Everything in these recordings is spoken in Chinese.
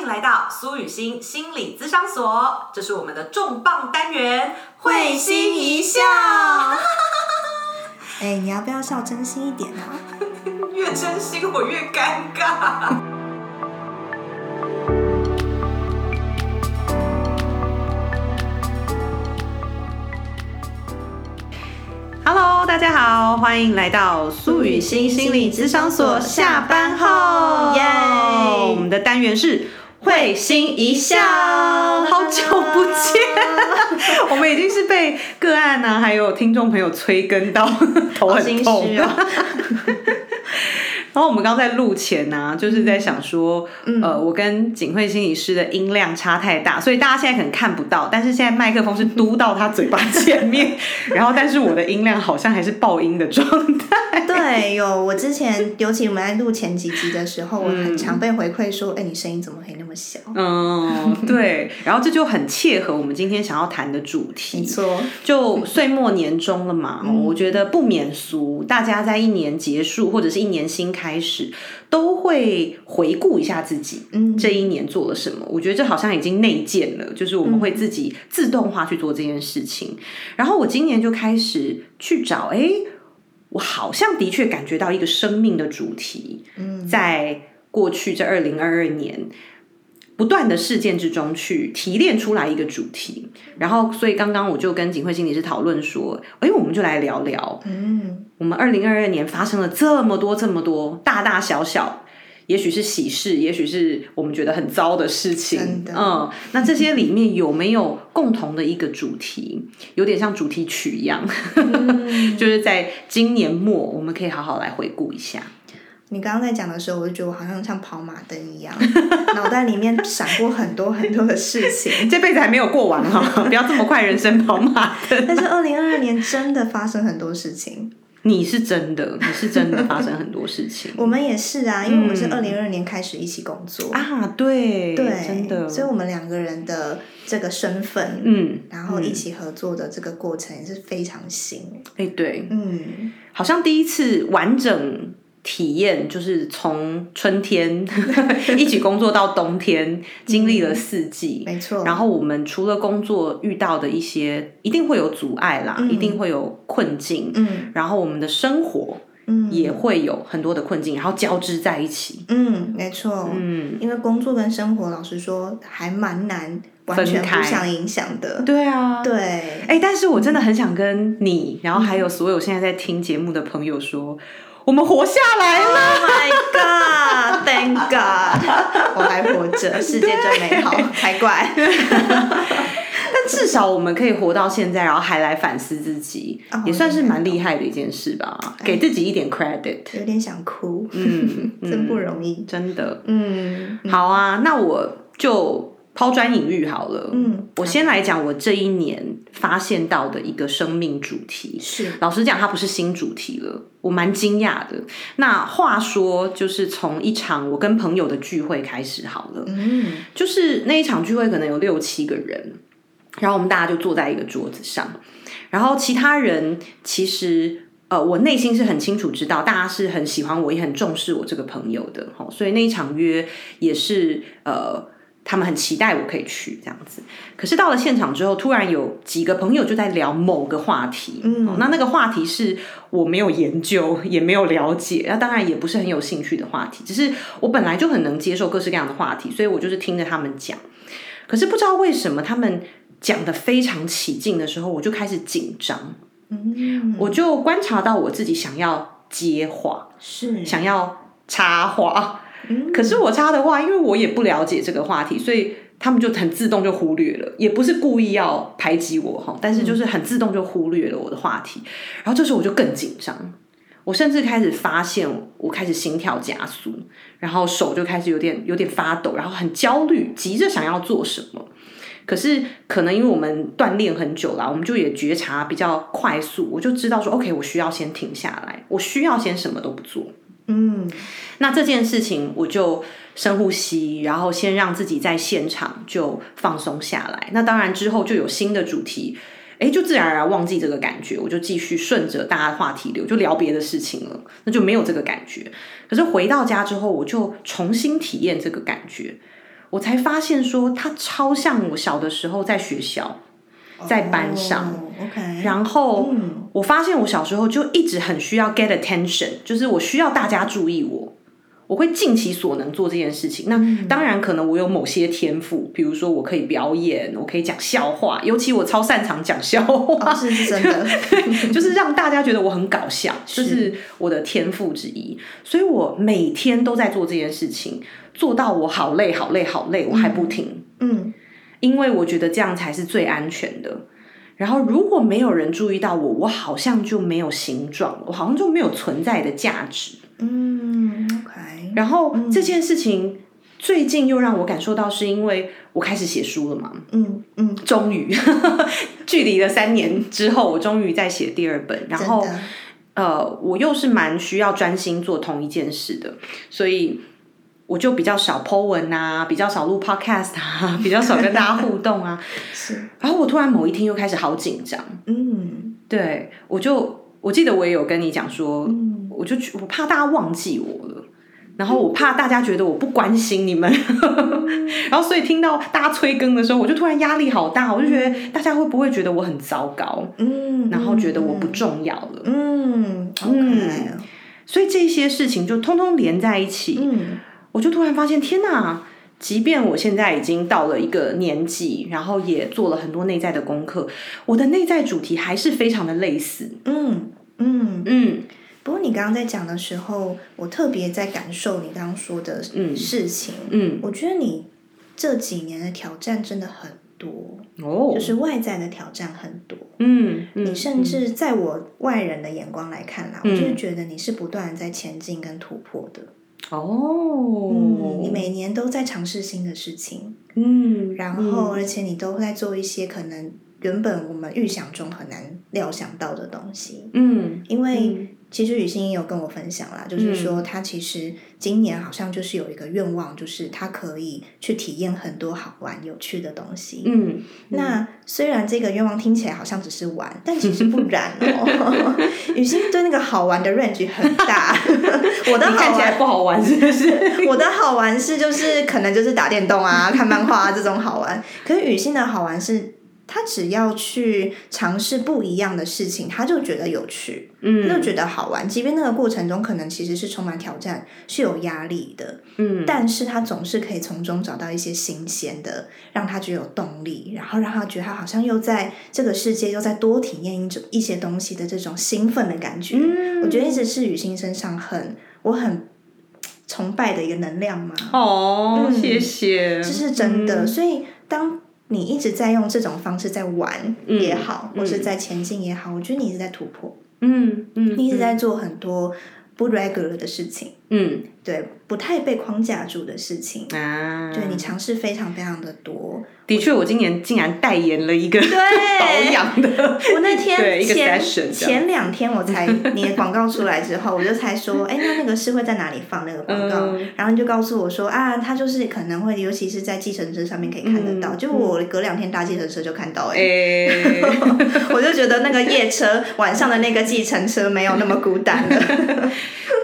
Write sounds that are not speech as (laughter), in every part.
迎来到苏雨欣心理咨商所，这是我们的重磅单元，会心一笑。(laughs) 哎，你要不要笑真心一点啊？(laughs) 越真心我越尴尬。(laughs) Hello，大家好，欢迎来到苏雨欣心理咨商所。下班后，耶我们的单元是会心一笑，好久不见，(laughs) 我们已经是被个案呢、还有听众朋友催更到头很痛。虚哦。然后我们刚在录前呢、就是在想说，嗯呃，我跟景慧心理师的音量差太大，所以大家现在可能看不到，但是现在麦克风是嘟到他嘴巴前面，(laughs) 然后但是我的音量好像还是爆音的状态。对，有我之前，尤其我们在录前几集的时候，我很常被回馈说，哎、你声音怎么可以那么小？嗯，对，然后这就很切合我们今天想要谈的主题。没错，就岁末年终了嘛，嗯我觉得不免俗，大家在一年结束或者是一年新开始，都会回顾一下自己，嗯这一年做了什么。我觉得这好像已经内建了，就是我们会自己自动化去做这件事情。然后我今年就开始去找，哎，我好像的确感觉到一个生命的主题，嗯在过去这二零二二年。不断的事件之中去提炼出来一个主题，然后所以刚刚我就跟景慧心理师讨论说，哎，我们就来聊聊，嗯，我们二零二二年发生了这么多这么多大大小小，也许是喜事，也许是我们觉得很糟的事情嗯，那这些里面有没有共同的一个主题？有点像主题曲一样，嗯 (laughs) 就是在今年末，我们可以好好来回顾一下。你刚刚在讲的时候，我就觉得我好像像跑马灯一样，脑袋里面闪过很多很多的事情。(laughs) 这辈子还没有过完哈，(laughs) 不要这么快人生跑马灯。但是二零二二年真的发生很多事情，你是真的，你是真的发生很多事情。(laughs) 我们也是啊，因为我们是二零二二年开始一起工作，啊，对，对，真的，所以我们两个人的这个身份，嗯，然后一起合作的这个过程也是非常新，哎、对，嗯，好像第一次完整体验，就是从春天 (laughs) 一起工作到冬天，经历了四季。没错，然后我们除了工作遇到的一些，一定会有阻碍啦，一定会有困境。嗯。然后我们的生活嗯。也会有很多的困境，然后交织在一起。嗯，没错，嗯，因为工作跟生活，老实说还蛮难完全分开。互相影响的，对啊，对，哎、但是我真的很想跟你，然后还有所有现在在听节目的朋友说，我们活下来了。Oh my God！Thank God！(laughs) 我还活着，世界真美好，才怪。(laughs) 但至少我们可以活到现在，然后还来反思自己，哦也算是蛮厉害的一件事吧。给自己一点 credit，有点想哭，嗯，(laughs) 真不容易。真的。嗯好啊，那我就抛砖引玉好了。嗯，我先来讲我这一年发现到的一个生命主题。是，老实讲，它不是新主题了，我蛮惊讶的。那话说，就是从一场我跟朋友的聚会开始好了。嗯就是那一场聚会可能有六七个人，然后我们大家就坐在一个桌子上，然后其他人其实呃，我内心是很清楚知道大家是很喜欢我，也很重视我这个朋友的，好，所以那一场约也是呃。他们很期待我可以去这样子，可是到了现场之后，突然有几个朋友就在聊某个话题，嗯，那那个话题是我没有研究，(laughs) 也没有了解，那当然也不是很有兴趣的话题，只是我本来就很能接受各式各样的话题，所以我就是听着他们讲。可是不知道为什么他们讲的非常起劲的时候，我就开始紧张，嗯，我就观察到我自己想要接话，是，想要插话，可是我插的话，因为我也不了解这个话题，所以他们就很自动就忽略了，也不是故意要排挤我哈，但是就是很自动就忽略了我的话题，然后这时候我就更紧张。我甚至开始发现，我开始心跳加速，然后手就开始有点有点发抖，然后很焦虑，急着想要做什么。可是可能因为我们锻炼很久了，我们就也觉察比较快速，我就知道说，OK，我需要先停下来，我需要先什么都不做。嗯那这件事情我就深呼吸，然后先让自己在现场就放松下来。那当然之后就有新的主题，哎，就自然而然忘记这个感觉，我就继续顺着大家话题流，就聊别的事情了，那就没有这个感觉。可是回到家之后，我就重新体验这个感觉，我才发现说它超像我小的时候在学校。在班上哦，OK，然后嗯我发现我小时候就一直很需要 get attention，就是我需要大家注意我，我会尽其所能做这件事情。那当然可能我有某些天赋，比如说我可以表演，我可以讲笑话，尤其我超擅长讲笑话，哦，是是真的，(laughs) 就是让大家觉得我很搞笑，这是我的天赋之一。所以我每天都在做这件事情，做到我好累好累好累，我还不停。嗯因为我觉得这样才是最安全的。然后如果没有人注意到我，我好像就没有形状，我好像就没有存在的价值。嗯，OK，然后这件事情最近又让我感受到，是因为我开始写书了嘛，嗯嗯，终于 (laughs) 距离了三年之后，我终于在写第二本。然后呃，我又是蛮需要专心做同一件事的，所以我就比较少 po 文啊，比较少录 podcast 啊，(laughs) 比较少跟大家互动啊。(laughs) 是，然后我突然某一天又开始好紧张，嗯。对我就我记得我也有跟你讲说，嗯我就我怕大家忘记我了。然后我怕大家觉得我不关心你们，(laughs) 然后所以听到大家催更的时候，我就突然压力好大，我就觉得大家会不会觉得我很糟糕，嗯，然后觉得我不重要了，嗯，OK，所以这些事情就通通连在一起，嗯我就突然发现，天哪！即便我现在已经到了一个年纪，然后也做了很多内在的功课，我的内在主题还是非常的类似。嗯嗯。嗯不过你刚刚在讲的时候，我特别在感受你刚刚说的事情。嗯，我觉得你这几年的挑战真的很多，哦，就是外在的挑战很多。嗯，嗯你甚至在我外人的眼光来看啦，我就是觉得你是不断的在前进跟突破的。哦，嗯，你每年都在尝试新的事情，嗯，然后而且你都在做一些可能原本我们预想中很难料想到的东西。嗯因为其实雨欣也有跟我分享啦，就是说她其实今年好像就是有一个愿望，就是她可以去体验很多好玩有趣的东西。嗯，那虽然这个愿望听起来好像只是玩，但其实不然哦。(laughs) 雨欣对那个好玩的 range 很大，(laughs) 我的看好玩，起来不好玩是不是？(laughs) 我的好玩是就是可能就是打电动啊、看漫画啊这种好玩，可是雨欣的好玩是。她只要去尝试不一样的事情，她就觉得有趣，嗯就觉得好玩。即便那个过程中可能其实是充满挑战，是有压力的，嗯但是她总是可以从中找到一些新鲜的，让她觉得有动力，然后让她觉得她好像又在这个世界又在多体验一种一些东西的这种兴奋的感觉。嗯我觉得一直是雨欣身上很我很崇拜的一个能量嘛，哦，嗯谢谢，这是真的。所以当你一直在用这种方式在玩也好，或是在前进也好，我觉得你一直在突破，嗯嗯，你一直在做很多不 regular 的事情，嗯对，不太被框架住的事情。啊，对你尝试非常非常的多，的确，我今年竟然代言了一个对保养的，我那天前前两天我才 (laughs) 你的广告出来之后，我就才说，哎，那那个是会在哪里放那个广告？嗯然后你就告诉我说啊，它就是可能会，尤其是在计程车上面可以看得到。嗯就我隔两天搭计程车就看到、哎、诶，(laughs) 我就觉得那个夜车晚上的那个计程车没有那么孤单了。(laughs)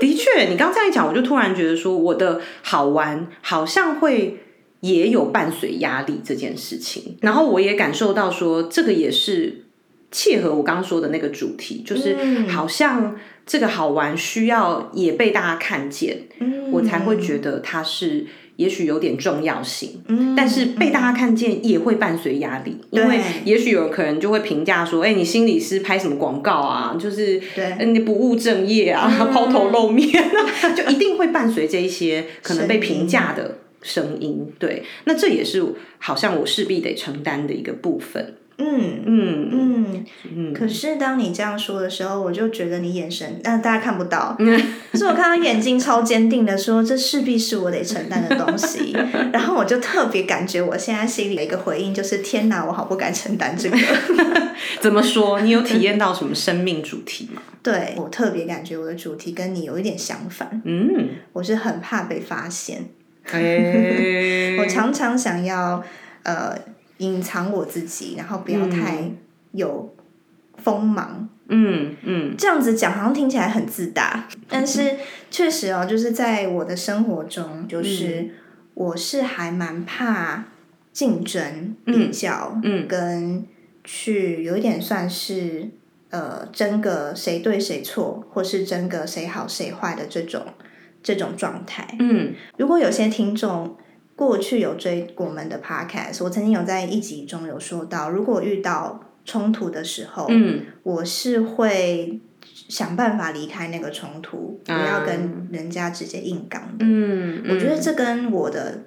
的确，你刚这样一讲，我就突然觉得说，我的好玩好像会也有伴随压力这件事情，然后我也感受到说，这个也是切合我刚刚说的那个主题，就是嗯。好像这个好玩需要也被大家看见，嗯。我才会觉得它是也许有点重要性。嗯但是被大家看见也会伴随压力，因为也许有可能就会评价说，哎、你心理师拍什么广告啊？就是对呃你不务正业啊，嗯抛头露面啊，(laughs) 就一定会伴随这一些可能被评价的声音。对，那这也是好像我势必得承担的一个部分。嗯嗯嗯。嗯，可是当你这样说的时候，我就觉得你眼神，但大家看不到，嗯可是我看到眼睛超坚定的说，这势必是我得承担的东西。(laughs) 然后我就特别感觉我现在心里的一个回应就是：天哪，我好不敢承担这个。(laughs) 怎么说？你有体验到什么生命主题吗？(laughs) 对我特别感觉我的主题跟你有一点相反，嗯，我是很怕被发现，哎、我常常想要呃隐藏我自己，然后不要太有锋芒。嗯嗯这样子讲好像听起来很自大，但是确实哦，就是在我的生活中，就是我是还蛮怕竞争、比较，嗯跟去有一点算是呃争个谁对谁错，或是争个谁好谁坏的这种这种状态。嗯如果有些听众过去有追我们的 podcast，我曾经有在一集中有说到，如果遇到冲突的时候，嗯。我是会想办法离开那个冲突，不要跟人家直接硬刚的。嗯，我觉得这跟我的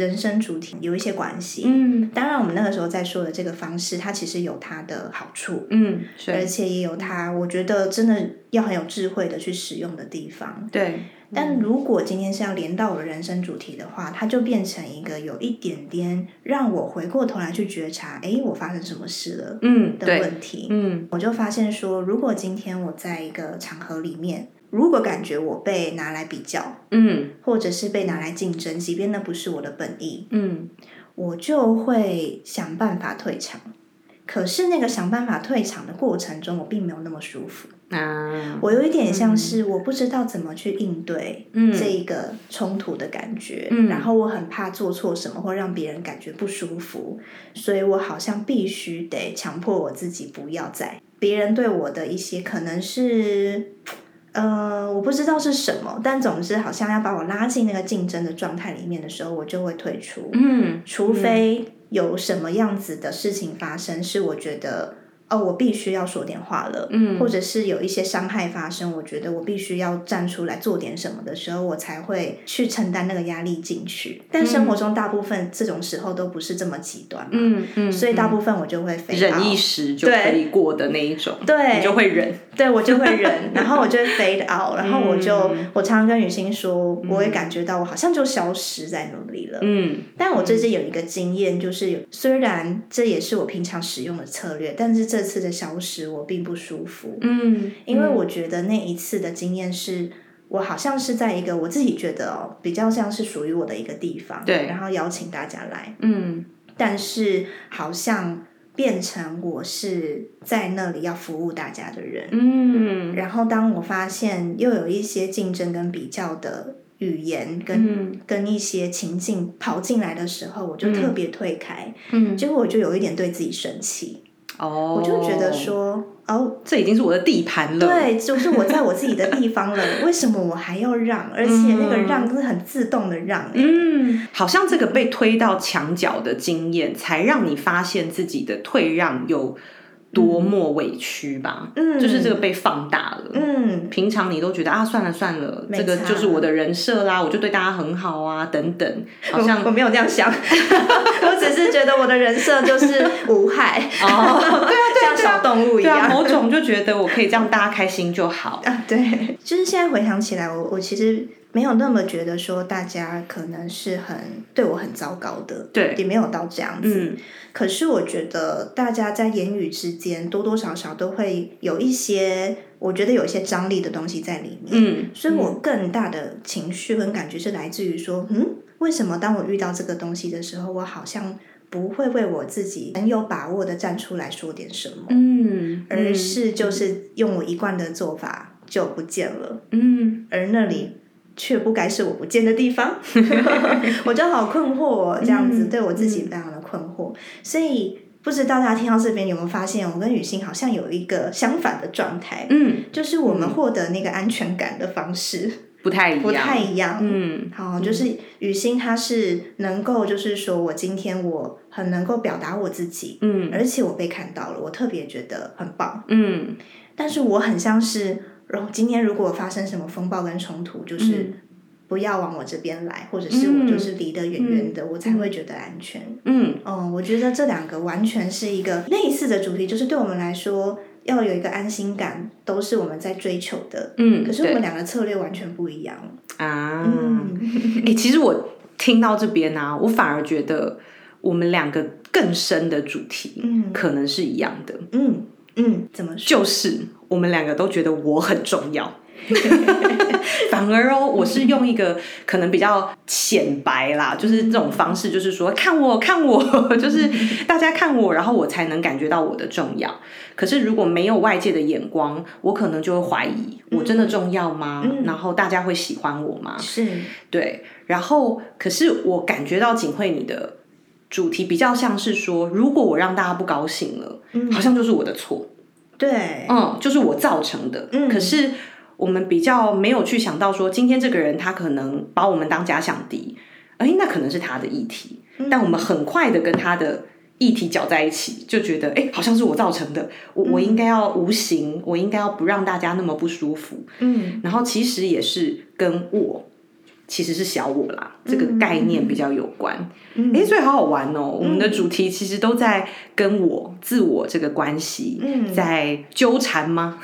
人生主体有一些关系。嗯当然，我们那个时候在说的这个方式，它其实有它的好处，嗯而，且也有它我觉得真的要很有智慧的去使用的地方。对，但如果今天是要连到我的人生主题的话，它就变成一个有一点点让我回过头来去觉察，诶，我发生什么事了嗯的，问题。嗯我就发现说，如果今天我在一个场合里面，如果感觉我被拿来比较，嗯或者是被拿来竞争，即便那不是我的本意，嗯我就会想办法退场。可是那个想办法退场的过程中，我并没有那么舒服。啊，我有一点像是我不知道怎么去应对嗯这一个冲突的感觉，嗯然后我很怕做错什么或让别人感觉不舒服，所以我好像必须得强迫我自己不要在别人对我的一些可能是。呃，我不知道是什么，但总之好像要把我拉进那个竞争的状态里面的时候，我就会退出。嗯除非有什么样子的事情发生，是我觉得哦，我必须要说点话了，嗯。或者是有一些伤害发生，我觉得我必须要站出来做点什么的时候，我才会去承担那个压力进去。但生活中大部分这种时候都不是这么极端嘛，嗯嗯，所以大部分我就会飞忍一时就可以过的那一种，对你就会忍，对我就会忍，然后我就会 fade out，然后我就、嗯。我常常跟雨欣说，我会感觉到我好像就消失在那里了。嗯。但我最近有一个经验，就是有虽然这也是我平常使用的策略，但是这次的消失我并不舒服，嗯，因为我觉得那一次的经验是。我好像是在一个我自己觉得哦，比较像是属于我的一个地方，对然后邀请大家来，嗯。但是好像变成我是在那里要服务大家的人，嗯。然后当我发现又有一些竞争跟比较的语言跟、嗯跟。一些情境跑进来的时候，我就特别退开，嗯，结果我就有一点对自己生气，哦，我就觉得说，哦，这已经是我的地盘了，，对，就是我在我自己的地方了，(laughs) 为什么我还要让？而且那个让是很自动的让、欸，嗯，好像这个被推到墙角的经验，才让你发现自己的退让有多么委屈吧，嗯。就是这个被放大了，嗯，平常你都觉得啊，算了算了，没这个就是我的人设啦，我就对大家很好啊，等等，好像我没有这样想，(laughs) 我只是觉得我的人设就是 (laughs) 无害，哦，(laughs) 对啊，像小动物一样。某种就觉得我可以这样，大家开心就好。啊，对，就是现在回想起来，我我其实没有那么觉得说大家可能是很对我很糟糕的，对也没有到这样子。嗯可是我觉得大家在言语之间多多少少都会有一些，我觉得有一些张力的东西在里面。嗯，所以我更大的情绪跟感觉是来自于说，嗯，为什么当我遇到这个东西的时候，我好像不会为我自己很有把握的站出来说点什么，嗯，而是就是用我一贯的做法就不见了。嗯而那里却不该是我不见的地方 (laughs) (laughs) 我就好困惑、哦，这样子、嗯对我自己非常的困惑，所以不知道大家听到这边有没有发现，我跟雨欣好像有一个相反的状态，嗯，就是我们获得那个安全感的方式不太一样，不太一样。嗯好，就是雨欣，她是能够，就是说我今天我很能够表达我自己，嗯而且我被看到了，我特别觉得很棒。嗯但是我很像是，然后今天如果发生什么风暴跟冲突，就是嗯。不要往我这边来，或者是我就是离得远远的，我才会觉得安全。嗯。哦，我觉得这两个完全是一个类似的主题，就是对我们来说要有一个安心感，都是我们在追求的。嗯，可是我们对。两个策略完全不一样。啊，嗯。(laughs) 哎、其实我听到这边啊，我反而觉得我们两个更深的主题嗯。可能是一样的，嗯嗯，怎么说？就是我们两个都觉得我很重要。(laughs) 反而哦，我是用一个可能比较显白啦，就是这种方式，就是说看我看我，(laughs) 就是大家看我，然后我才能感觉到我的重要。可是如果没有外界的眼光，我可能就会怀疑我真的重要吗？然后大家会喜欢我吗？是对，然后可是我感觉到景惠你的主题比较像是说，如果我让大家不高兴了，好像就是我的错。对，嗯，就是我造成的。嗯，可是我们比较没有去想到说，今天这个人他可能把我们当假想敌，哎，那可能是他的议题，但我们很快的跟他的议题搅在一起，就觉得哎，好像是我造成的，我我应该要无形，我应该要不让大家那么不舒服。嗯，然后其实也是跟我。其实是小我啦，这个概念比较有关。哎，所以好好玩哦。我们的主题其实都在跟我自我这个关系在纠缠吗？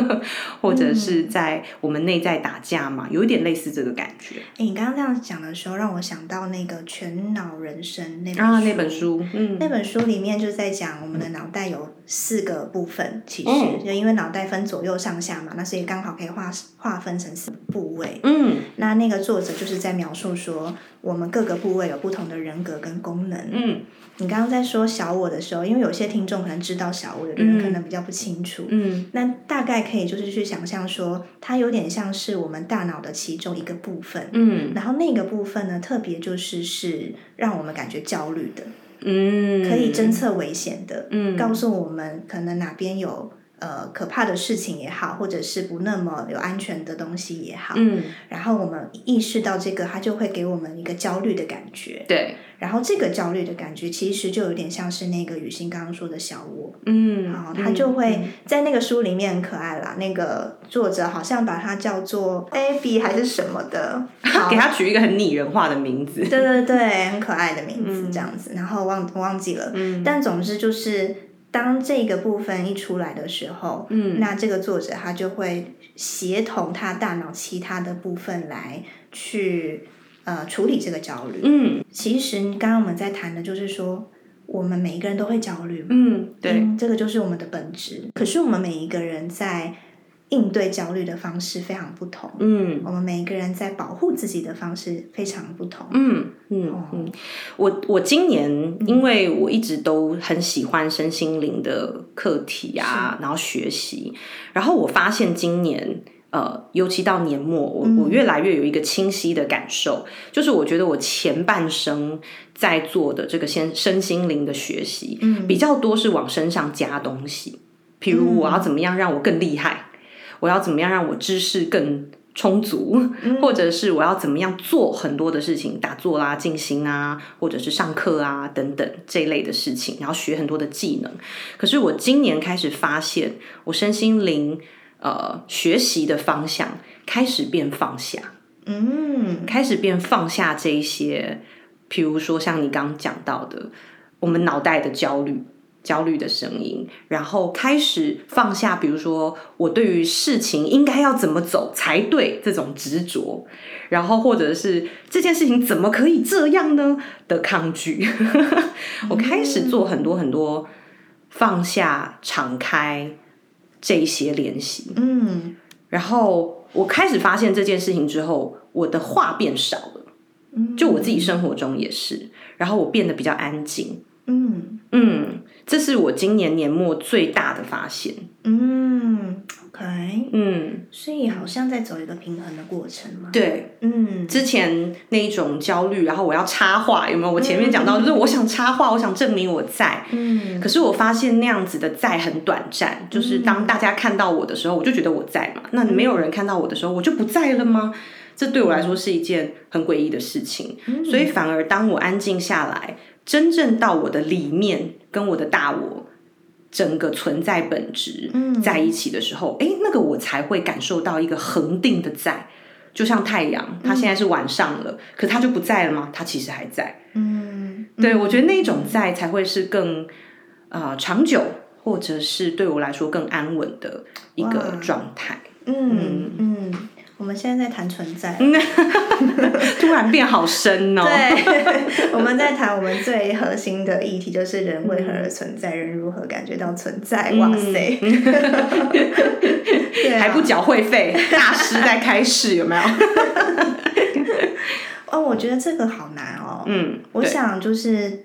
(laughs) 或者是在我们内在打架吗？有一点类似这个感觉。哎，你刚刚这样讲的时候，让我想到那个《全脑人生》那本啊，那本书。嗯，那本书里面就在讲我们的脑袋有四个部分，其实就因为脑袋分左右上下嘛，那所以刚好可以划划分成四部位。嗯，那那个作者。就是在描述说，我们各个部位有不同的人格跟功能。嗯，你刚刚在说小我的时候，因为有些听众可能知道小我的人可能比较不清楚。嗯，那大概可以就是去想象说，它有点像是我们大脑的其中一个部分。嗯，然后那个部分呢，特别就是是让我们感觉焦虑的。嗯，可以侦测危险的。嗯，告诉我们可能哪边有。呃，可怕的事情也好，或者是不那么有安全的东西也好，嗯，然后我们意识到这个，它就会给我们一个焦虑的感觉，对。然后这个焦虑的感觉，其实就有点像是那个雨欣刚刚说的小我，嗯，然后他就会在那个书里面很可爱啦。那个作者好像把它叫做 (laughs) Abby 还是什么的，(laughs) 给他取一个很拟人化的名字，对对对，很可爱的名字这样子。然后忘忘记了，嗯，但总之就是。当这个部分一出来的时候，嗯，那这个作者他就会协同他大脑其他的部分来去呃处理这个焦虑。嗯，其实刚刚我们在谈的就是说，我们每一个人都会焦虑，嗯，对，这个就是我们的本质。可是我们每一个人在。应对焦虑的方式非常不同。嗯，我们每一个人在保护自己的方式非常不同。嗯嗯嗯，我我今年因为我一直都很喜欢身心灵的课题啊，然后学习，然后我发现今年呃，尤其到年末，我我越来越有一个清晰的感受，就是我觉得我前半生在做的这个先身心灵的学习，嗯，比较多是往身上加东西，比如我要怎么样让我更厉害。我要怎么样让我知识更充足，或者是我要怎么样做很多的事情，打坐啦、静心啊，或者是上课啊等等这一类的事情，然后学很多的技能。可是我今年开始发现，我身心灵呃学习的方向开始变放下，嗯，开始变放下这一些，譬如说像你刚讲到的，我们脑袋的焦虑。焦虑的声音，然后开始放下，比如说我对于事情应该要怎么走才对这种执着，然后或者是这件事情怎么可以这样呢的抗拒，(laughs) 我开始做很多很多放下、敞开这些练习。嗯，然后我开始发现这件事情之后，我的话变少了，就我自己生活中也是，然后我变得比较安静。嗯嗯。这是我今年年末最大的发现。嗯，OK，嗯，所以好像在走一个平衡的过程嘛。对，嗯，之前那一种焦虑，然后我要插话，有没有？我前面讲到，就是我想插话，我想证明我在。嗯，可是我发现那样子的在很短暂，就是当大家看到我的时候，我就觉得我在嘛。那没有人看到我的时候，我就不在了吗？这对我来说是一件很诡异的事情。所以反而当我安静下来。真正到我的里面，跟我的大我整个存在本质在一起的时候，哎，那个我才会感受到一个恒定的在，就像太阳，它现在是晚上了，可它就不在了吗？它其实还在。嗯，对，我觉得那种在才会是更啊长久，或者是对我来说更安稳的一个状态。嗯嗯。我们现在在谈存在，(laughs) 突然变好深哦。对，(laughs) 我们在谈我们最核心的议题，就是人为何而存在，人如何感觉到存在。哇塞，(laughs) 对啊还不缴会费，大师在开始有没有？哦，我觉得这个好难哦。嗯，我想就是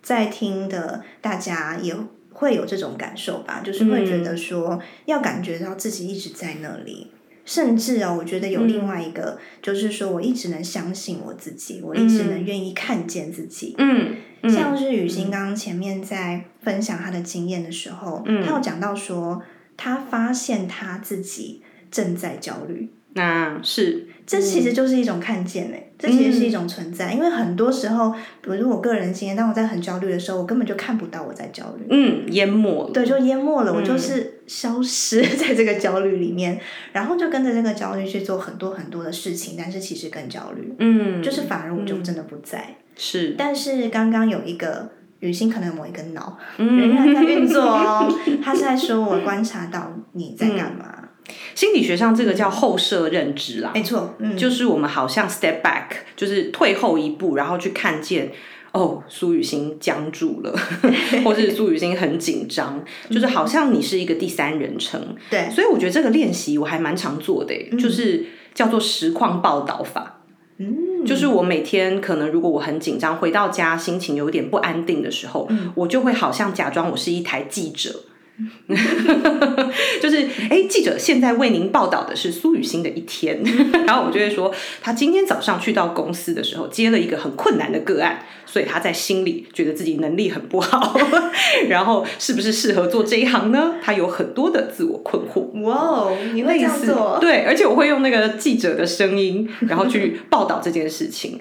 在听的大家也会有这种感受吧，就是会觉嗯得说要感觉到自己一直在那里。甚至哦，我觉得有另外一个，就是说我一直能相信我自己，我一直能愿意看见自己。嗯嗯。像是雨欣刚刚前面在分享她的经验的时候，嗯。她有讲到说，她发现她自己正在焦虑，那是这其实就是一种看见诶、这其实是一种存在。因为很多时候，比如我个人经验，当我在很焦虑的时候，我根本就看不到我在焦虑，嗯淹没了。对，就淹没了，我嗯就是消失在这个焦虑里面，然后就跟着这个焦虑去做很多很多的事情，但是其实更焦虑，嗯，就是反而我就真的不在。是但是刚刚有一个雨欣可能有某一根脑嗯仍然在运作哦，他是在说我观察到你在干嘛，心理学上这个叫后设认知啦，没错，嗯，就是我们好像 step back，就是退后一步，然后去看见。哦，苏雨欣僵住了，(laughs) 或是苏雨欣很紧张，就是好像你是一个第三人称，对，所以我觉得这个练习我还蛮常做的耶，就是叫做实况报道法。嗯，就是我每天可能如果我很紧张，回到家心情有点不安定的时候，嗯。我就会好像假装我是一台记者。(laughs) 就是哎，记者现在为您报道的是苏雨欣的一天，(laughs) 然后我就会说，他今天早上去到公司的时候接了一个很困难的个案，所以他在心里觉得自己能力很不好，(laughs) 然后是不是适合做这一行呢？他有很多的自我困惑。哇哦，你会这样做？对，而且我会用那个记者的声音，然后去报道这件事情。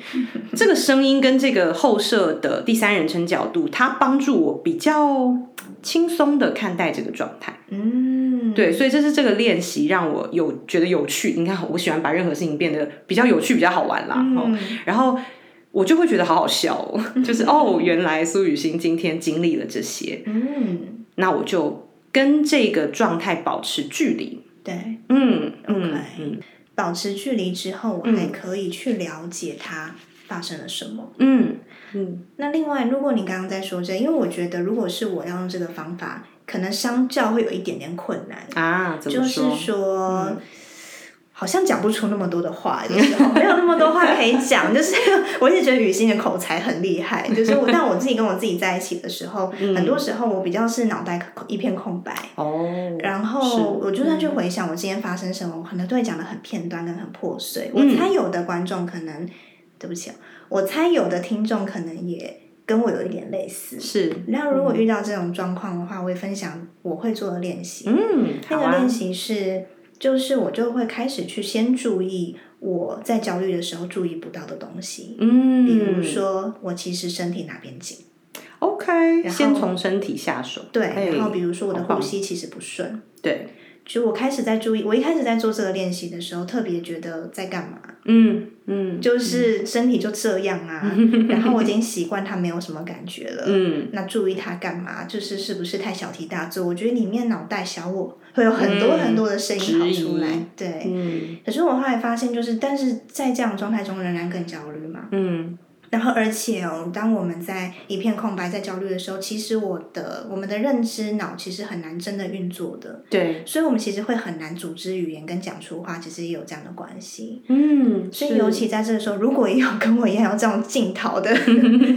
这个声音跟这个后设的第三人称角度，它帮助我比较轻松的看待这个状态。嗯，对，所以这是这个练习让我有觉得有趣。你看，我喜欢把任何事情变得比较有趣、比较好玩啦。然后我就会觉得好好笑哦，(laughs) 就是哦，原来苏雨欣今天经历了这些，嗯，那我就跟这个状态保持距离。对，嗯嗯 OK 嗯保持距离之后，我还可以去了解它发生了什么。嗯嗯那另外，如果你刚刚在说这，因为我觉得如果是我要用这个方法，可能相较会有一点点困难，啊，就是说？说。好像讲不出那么多的话，有时候没有那么多话可以讲。(laughs) 就是我一直觉得雨欣的口才很厉害，(laughs) 就是我，但我自己跟我自己在一起的时候，很多时候我比较是脑袋一片空白，哦，然后我就算去回想我今天发生什么，我可能都会讲的很片段跟很破碎。嗯我猜有的观众可能，对不起、哦，我猜有的听众可能也跟我有一点类似。是，那如果遇到这种状况的话，我会分享我会做的练习。嗯，那个练，习是，就是我就会开始去先注意我在焦虑的时候注意不到的东西，嗯，比如说我其实身体哪边紧，，OK，先从身体下手，对，哎然后比如说我的呼吸其实不顺。对，就我开始在注意，我一开始在做这个练习的时候，特别觉得在干嘛，嗯嗯，就是身体就这样啊，(laughs) 然后我已经习惯它没有什么感觉了。嗯那注意它干嘛？就是是不是太小题大做？我觉得里面脑袋小我会有很多嗯很多的声音跑出来，对。嗯可是我后来发现，就是但是在这样的状态中仍然更焦虑嘛。嗯然后而且哦，当我们在一片空白、在焦虑的时候，其实我的我们的认知脑其实很难真的运作的。对，所以，我们其实会很难组织语言跟讲出话，其实也有这样的关系。嗯，所以，尤其在这个时候，如果也有跟我一样有这种镜头的 (laughs)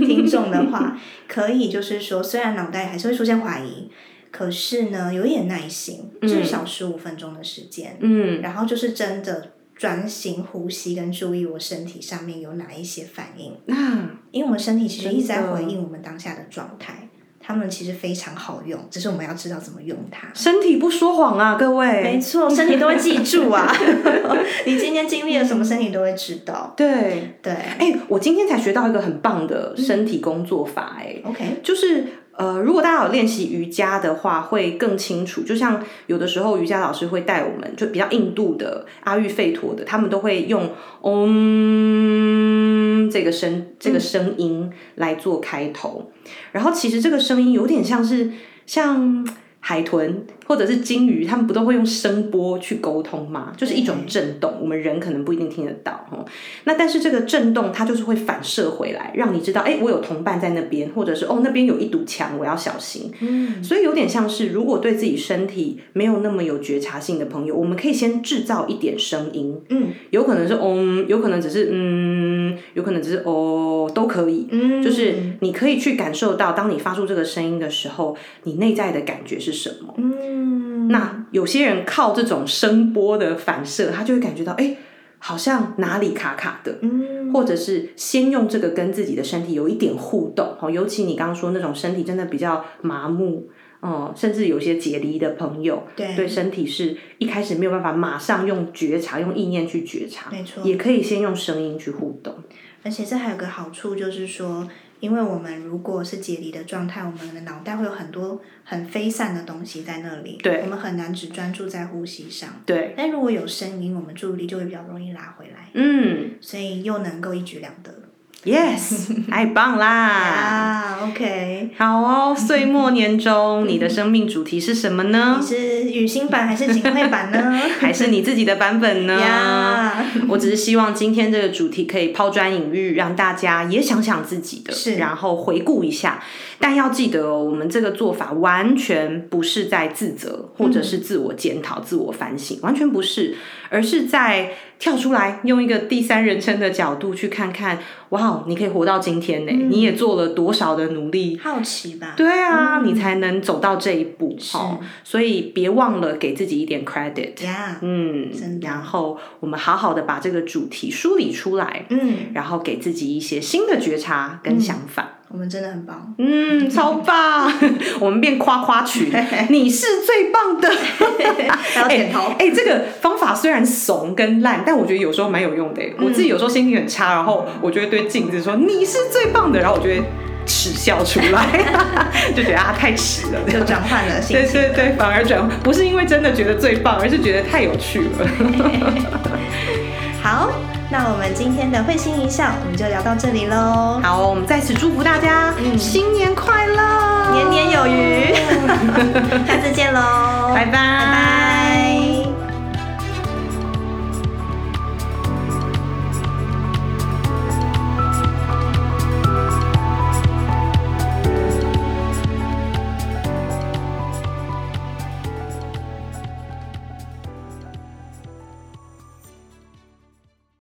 听众的话，可以就是说，虽然脑袋还是会出现怀疑，可是呢，有一点耐心，至少十五分钟的时间，嗯然后就是真的专心呼吸跟注意我身体上面有哪一些反应，啊，因为我们身体其实一直在回应我们当下的状态。他们其实非常好用，只是我们要知道怎么用它。身体不说谎啊，各位，没错，身体都会记住啊。(laughs) 你今天经历了什么，身体都会知道。对，对哎，我今天才学到一个很棒的身体工作法，哎，，OK，就是呃，如果大家有练习瑜伽的话，会更清楚。就像有的时候瑜伽老师会带我们，就比较印度的阿育吠陀的，他们都会用嗡这个声这个声音来做开头。然后其实这个声音有点像是像海豚或者是鲸鱼，他们不都会用声波去沟通吗？就是一种震动，我们人可能不一定听得到哈。那但是这个震动它就是会反射回来，让你知道，哎，我有同伴在那边，或者是哦那边有一堵墙，我要小心。嗯，所以有点像是，如果对自己身体没有那么有觉察性的朋友，我们可以先制造一点声音，嗯，有可能是嗯，有可能只是嗯，有可能只是哦，都可以。嗯，就是你可以去感受到，当你发出这个声音的时候，你内在的感觉是。什么？嗯，那有些人靠这种声波的反射，他就会感觉到，哎，好像哪里卡卡的，嗯，或者是先用这个跟自己的身体有一点互动，哦，尤其你刚刚说那种身体真的比较麻木，嗯，甚至有些解离的朋友，对，对身体是一开始没有办法马上用觉察、用意念去觉察，没错，也可以先用声音去互动，而且这还有个好处就是说。因为我们如果是解离的状态，我们的脑袋会有很多很飞散的东西在那里，对，我们很难只专注在呼吸上。对，但如果有声音，我们注意力就会比较容易拉回来。嗯，所以又能够一举两得。Yes，(laughs) 太棒啦！啊，OK，好哦。岁末年终，你的生命主题是什么呢？(laughs) 你是雨欣版还是警惠版呢？(laughs) 还是你自己的版本呢？我只是希望今天这个主题可以抛砖引玉，让大家也想想自己的，是，然后回顾一下。但要记得哦，我们这个做法完全不是在自责，或者是自我检讨、自我反省，完全不是，而是在。跳出来，用一个第三人称的角度去看看，哇，你可以活到今天呢？你也做了多少的努力？好奇吧？对啊，你才能走到这一步。好，所以别忘了给自己一点 credit。嗯，然后我们好好的把这个主题梳理出来。嗯，然后给自己一些新的觉察跟想法。我们真的很棒，嗯，超棒！(laughs) 我们变夸夸群，(laughs) 你是最棒的，(laughs) 要点头。哎，这个方法虽然怂跟烂，但我觉得有时候蛮有用的。我自己有时候心情很差，然后我就会对镜子说你是最棒的，然后我就会耻笑出来，就觉得啊太耻了，就转换了心情。对对对，反而转不是因为真的觉得最棒，而是觉得太有趣了。好。那我们今天的会心一笑，我们就聊到这里喽。好，我们再次祝福大家，新年快乐，年年有余。(laughs) 下次见喽，拜拜拜拜。